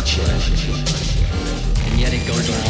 And yet it goes on